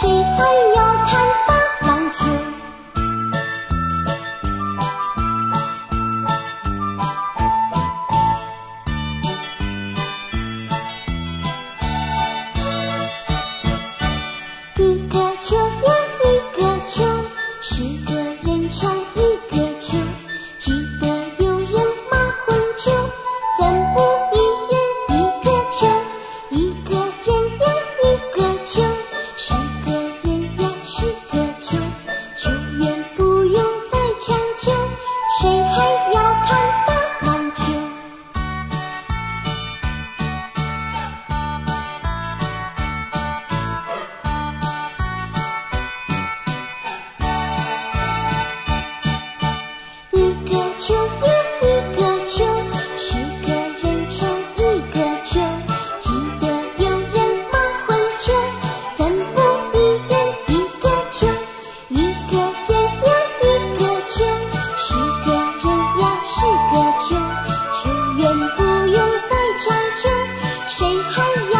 喜欢游。Yeah.